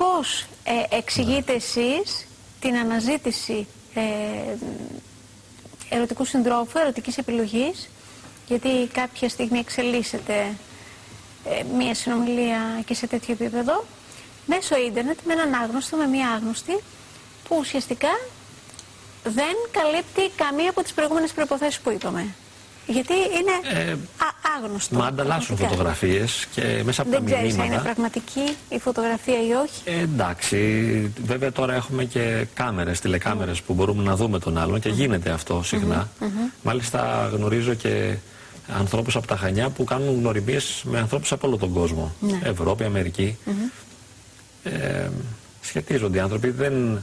πώς ε, εξηγείτε εσείς την αναζήτηση ε, ερωτικού συντρόφου, ερωτικής επιλογής, γιατί κάποια στιγμή εξελίσσεται ε, μία συνομιλία και σε τέτοιο επίπεδο, μέσω ίντερνετ με έναν άγνωστο, με μία άγνωστη, που ουσιαστικά δεν καλύπτει καμία από τις προηγούμενες προϋποθέσεις που είπαμε. Γιατί είναι ε, άγνωστο. Μα ανταλλάσσουν φωτογραφίες και μέσα από δεν τα μηνύματα. Δεν είναι πραγματική η φωτογραφία ή όχι. Ε, εντάξει. Βέβαια τώρα έχουμε και κάμερες, τηλεκάμερες που μπορούμε να δούμε τον άλλον και γίνεται αυτό συχνά. Μάλιστα γνωρίζω και ανθρώπους από τα Χανιά που κάνουν γνωριμίες με ανθρώπους από όλο τον κόσμο. Ναι. Ευρώπη, Αμερική. Ε, σχετίζονται οι άνθρωποι. Δεν, ε,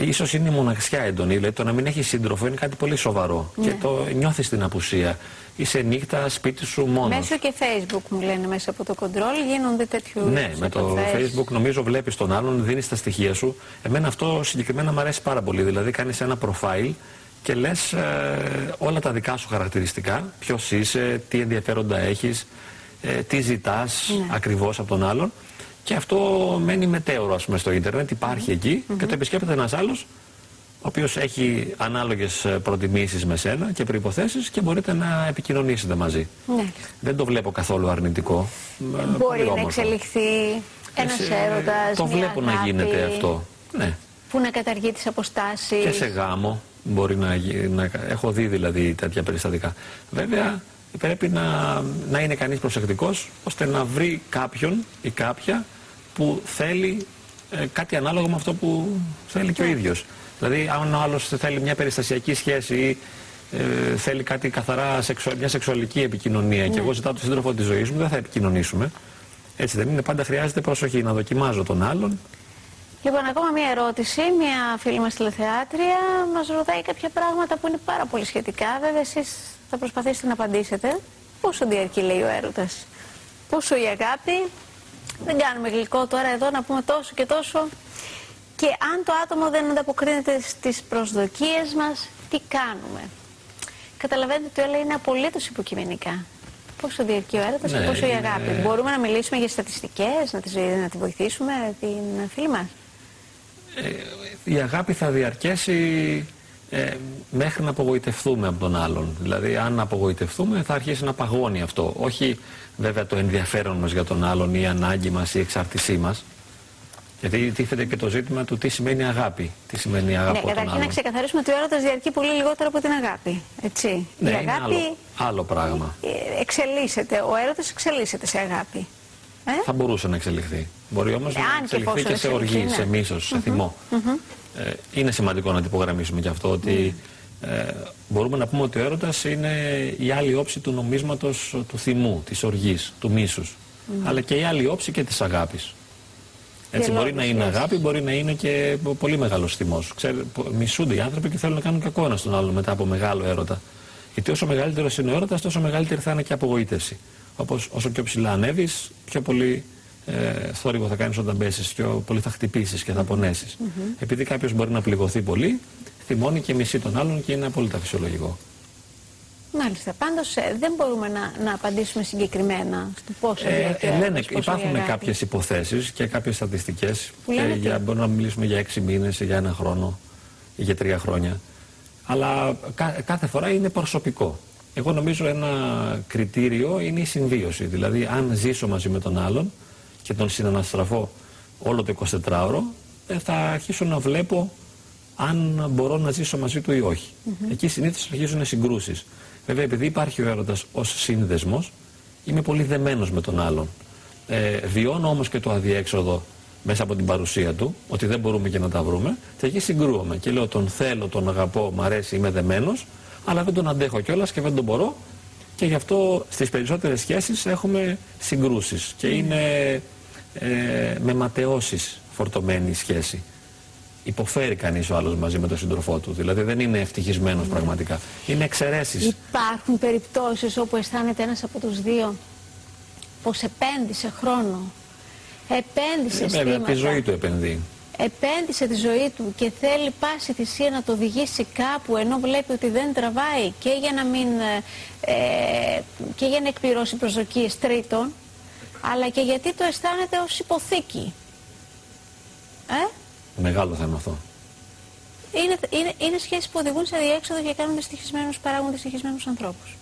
ίσως είναι η μοναξιά έντονη, δηλαδή το να μην έχεις σύντροφο είναι κάτι πολύ σοβαρό και ναι. το νιώθεις την απουσία. Είσαι νύχτα σπίτι σου μόνος. Μέσω και facebook μου λένε μέσα από το κοντρόλ γίνονται τέτοιου Ναι, με το facebook νομίζω βλέπεις τον άλλον, δίνεις τα στοιχεία σου. Εμένα αυτό συγκεκριμένα μου αρέσει πάρα πολύ, δηλαδή κάνεις ένα profile και λες ε, όλα τα δικά σου χαρακτηριστικά, ποιος είσαι, τι ενδιαφέροντα έχεις, ε, τι ζητάς ναι. ακριβώς από τον άλλον και αυτό μένει μετέωρο ας πούμε, στο ίντερνετ, υπάρχει εκεί και το επισκέπτεται ένας άλλος ο οποίος έχει ανάλογες ε, προτιμήσεις με σένα και προϋποθέσεις και μπορείτε να επικοινωνήσετε μαζί. Ναι. Δεν το βλέπω καθόλου αρνητικό. Ε, Μπορεί να εξελιχθεί ένας Εσύ, έρωτας, Το βλέπω να γίνεται αυτό. Ναι. Που να καταργεί τις αποστάσεις. Και σε γάμο μπορεί να, να έχω δει δηλαδή τέτοια περιστατικά. Βέβαια πρέπει να, να είναι κανείς προσεκτικός ώστε να βρει κάποιον ή κάποια που θέλει ε, κάτι ανάλογο με αυτό που θέλει και ο ναι. ίδιος. Δηλαδή, αν ο άλλος θέλει μια περιστασιακή σχέση ή ε, θέλει κάτι καθαρά, σεξου, μια σεξουαλική επικοινωνία και ναι. εγώ ζητάω τον σύντροφο της ζωής μου, δεν θα επικοινωνήσουμε. Έτσι δεν είναι, πάντα χρειάζεται προσοχή να δοκιμάζω τον άλλον. Λοιπόν, ακόμα μια ερώτηση. Μια φίλη μας τηλεθεάτρια μας ρωτάει κάποια πράγματα που είναι πάρα πολύ σχετικά. Βέβαια, εσείς θα προσπαθήσετε να απαντήσετε. Πόσο διαρκεί, λέει ο έρωτας; Πόσο η αγάπη, δεν κάνουμε γλυκό τώρα εδώ να πούμε τόσο και τόσο. Και αν το άτομο δεν ανταποκρίνεται στις προσδοκίες μας, τι κάνουμε; Καταλαβαίνετε ότι όλα είναι απολύτως υποκειμενικά. Πόσο διαρκεί ο έρωτας και ναι, πόσο η αγάπη. Μπορούμε να μιλήσουμε για στατιστικές, να τη, να τη βοηθήσουμε την φίλη μας; Ε, η αγάπη θα διαρκέσει ε, μέχρι να απογοητευτούμε από τον άλλον. Δηλαδή, αν απογοητευτούμε, θα αρχίσει να παγώνει αυτό. Όχι βέβαια το ενδιαφέρον μας για τον άλλον ή η ανάγκη μας ή η εξάρτησή μας. Γιατί τίθεται και το ζήτημα του τι σημαίνει αγάπη. Τι σημαίνει αγάπη. Ναι, καταρχήν να ξεκαθαρίσουμε ότι ο έρωτας διαρκεί πολύ λιγότερο από την αγάπη. Έτσι. Ναι, η αγάπη άλλο, άλλο πράγμα. Ε, εξελίσσεται. Ο έρωτας εξελίσσεται σε αγάπη. Ε; Θα μπορούσε να εξελιχθεί. Μπορεί όμως να εξελιχθεί και, σε οργή, ναι. σε μίσος, σε θυμό. ε, είναι σημαντικό να τυπογραμμίσουμε και αυτό ότι ε, μπορούμε να πούμε ότι ο έρωτας είναι η άλλη όψη του νομίσματος του θυμού, της οργής, του μίσους. Αλλά και η άλλη όψη και της αγάπης. Έτσι μπορεί να είναι αγάπη, μπορεί να είναι και πολύ μεγάλος θυμός. μισούνται οι άνθρωποι και θέλουν να κάνουν κακό ένας στον άλλο μετά από μεγάλο έρωτα. Γιατί όσο μεγαλύτερος είναι ο έρωτας, τόσο μεγαλύτερη θα είναι και απογοήτευση. Όπως, όσο πιο ψηλά ανέβεις, πιο πολύ ε, θόρυβο θα κάνεις όταν πέσεις, πιο πολύ θα χτυπήσεις και θα πονέσεις. Επειδή κάποιος μπορεί να πληγωθεί πολύ, θυμώνει και μισεί τον άλλον και είναι απόλυτα φυσιολογικό. Μάλιστα. Πάντως ε, δεν μπορούμε να, να απαντήσουμε συγκεκριμένα στο πόσο ε, ε, λένε, Υπάρχουν κάποιες υποθέσεις και κάποιες στατιστικές. Για, μπορούμε να μιλήσουμε για έξι μήνες, για ένα χρόνο ή για τρία χρόνια. Αλλά κάθε φορά είναι προσωπικό. Εγώ νομίζω ένα κριτήριο είναι η συμβίωση. Δηλαδή, αν ζήσω μαζί με τον άλλον και τον συναναστραφώ όλο το 24ωρο, ε, θα αρχίσω να βλέπω αν μπορώ να ζήσω μαζί του ή όχι. Εκεί συνήθως αρχίζουν συγκρούσεις. Βέβαια, επειδή υπάρχει ο έρωτας ως σύνδεσμος, είμαι πολύ δεμένος με τον άλλον. Ε, βιώνω όμως και το αδιέξοδο μέσα από την παρουσία του, ότι δεν μπορούμε και να τα βρούμε, και εκεί συγκρούομαι. Και λέω τον θέλω, τον αγαπώ, μ' αρέσει, είμαι δεμένος, αλλά δεν τον αντέχω κιόλας και δεν τον μπορώ. Και γι' αυτό στις περισσότερες σχέσεις έχουμε συγκρούσεις. Και είναι ε, με ματαιώσεις φορτωμένη η σχέση υποφέρει κανείς ο άλλος μαζί με τον σύντροφό του. Δηλαδή δεν είναι ευτυχισμένος ναι. πραγματικά. Είναι εξαιρέσεις. Υπάρχουν περιπτώσεις όπου αισθάνεται ένας από τους δύο πως επένδυσε χρόνο. Επένδυσε ε, βέβαια, τη ζωή του επενδύει. Επένδυσε τη ζωή του και θέλει πάση θυσία να το οδηγήσει κάπου ενώ βλέπει ότι δεν τραβάει και για να, μην, ε, και για να εκπληρώσει προσδοκίες τρίτων αλλά και γιατί το αισθάνεται ως υποθήκη. Μεγάλο θέμα αυτό. Είναι, είναι, είναι σχέσεις που οδηγούν σε διέξοδο και κάνουν δυστυχισμένους, παράγουν δυστυχισμένους ανθρώπους.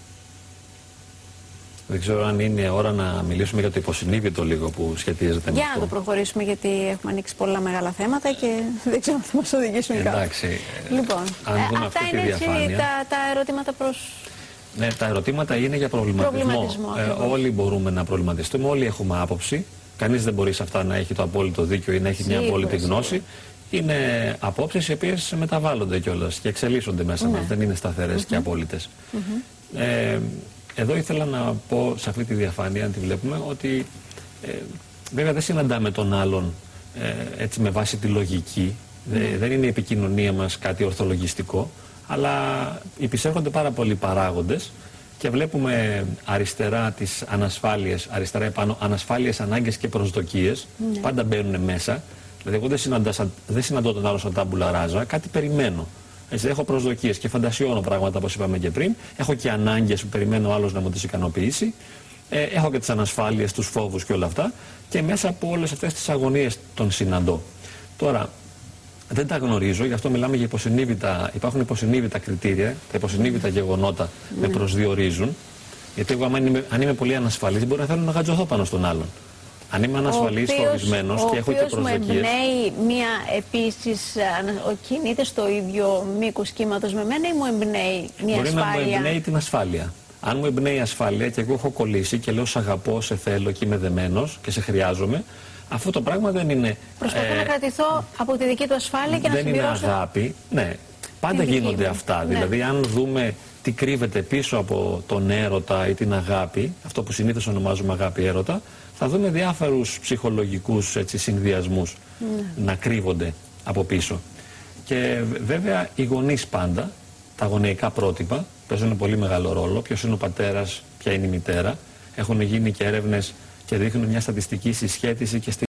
Δεν ξέρω αν είναι ώρα να μιλήσουμε για το υποσυνείδητο λίγο που σχετίζεται με αυτό. Για να το προχωρήσουμε γιατί έχουμε ανοίξει πολλά μεγάλα θέματα και δεν ξέρω αν θα μας οδηγήσουν κάπου. Εντάξει. Λοιπόν, αν δούμε ε, αυτά αυτή είναι τη διαφάνεια, τα, τα ερωτήματα προς... Ναι, τα ερωτήματα είναι για προβληματισμό. προβληματισμό ε, όλοι μπορούμε να προβληματιστούμε, όλοι έχουμε άποψη. Κανείς δεν μπορεί σε αυτά να έχει το απόλυτο δίκιο ή να έχει μια απόλυτη γνώση. Είναι απόψεις οι οποίες μεταβάλλονται κιόλας και εξελίσσονται μέσα ναι. μας. Δεν είναι σταθερές mm -hmm. και απόλυτες. Mm -hmm. ε, εδώ ήθελα να πω σε αυτή τη διαφάνεια, αν τη βλέπουμε, ότι ε, βέβαια δεν συναντάμε τον άλλον ε, έτσι με βάση τη λογική. δεν είναι η επικοινωνία μας κάτι ορθολογιστικό, αλλά υπησέρχονται πάρα πολλοί παράγοντες και βλέπουμε αριστερά τις ανασφάλειες, αριστερά επάνω ανασφάλειες, ανάγκες και προσδοκίες, ναι. πάντα μπαίνουν μέσα. Δηλαδή εγώ δεν, δεν συναντώ τον άλλο σαν τάμπουλα ράζα, κάτι περιμένω. Έτσι, έχω προσδοκίες και φαντασιώνω πράγματα όπως είπαμε και πριν. Έχω και ανάγκες που περιμένω άλλο να μου τις ικανοποιήσει. Ε, έχω και τις ανασφάλειες, τους φόβους και όλα αυτά. Και μέσα από όλες αυτές τις αγωνίες τον συναντώ. Τώρα, δεν τα γνωρίζω, γι' αυτό μιλάμε για υποσυνείδητα. Υπάρχουν υποσυνείδητα κριτήρια, τα υποσυνείδητα γεγονότα με προσδιορίζουν. Γιατί εγώ, αν είμαι, αν είμαι πολύ ανασφαλής, μπορεί να θέλω να γατζωθώ πάνω στον άλλον. Αν είμαι ανασφαλής, φοβισμένο και έχω και προσδοκίες. μου εμπνέει μία επίσης, κινείται στο ίδιο μήκος κύματος με μένα ή μου εμπνέει μία Μπορεί ασφάλεια. Μπορεί να μου εμπνέει την ασφάλεια. Αν μου εμπνέει η ασφάλεια και εγώ έχω κολλήσει και λέω σε αγαπώ, σε θέλω και είμαι δεμένος και σε χρειάζομαι, αυτό το πράγμα δεν είναι. Προσπαθώ ε, να κρατηθώ από τη δική του ασφάλεια και να συμπληρώσω. Δεν είναι αγάπη. Ναι. Πάντα γίνονται αυτά. Ναι. Δηλαδή, αν δούμε τι κρύβεται πίσω από τον έρωτα ή την αγάπη, αυτό που συνήθως ονομάζουμε αγάπη έρωτα, θα δούμε διάφορους ψυχολογικούς έτσι, συνδυασμούς ναι. να κρύβονται από πίσω. Και βέβαια οι γονείς πάντα, τα γονεϊκά πρότυπα, παίζουν πολύ μεγάλο ρόλο. Ποιος είναι ο πατέρας, ποια είναι η μητέρα. Έχουν γίνει και έρευνες και δείχνουν μια στατιστική συσχέτιση και στη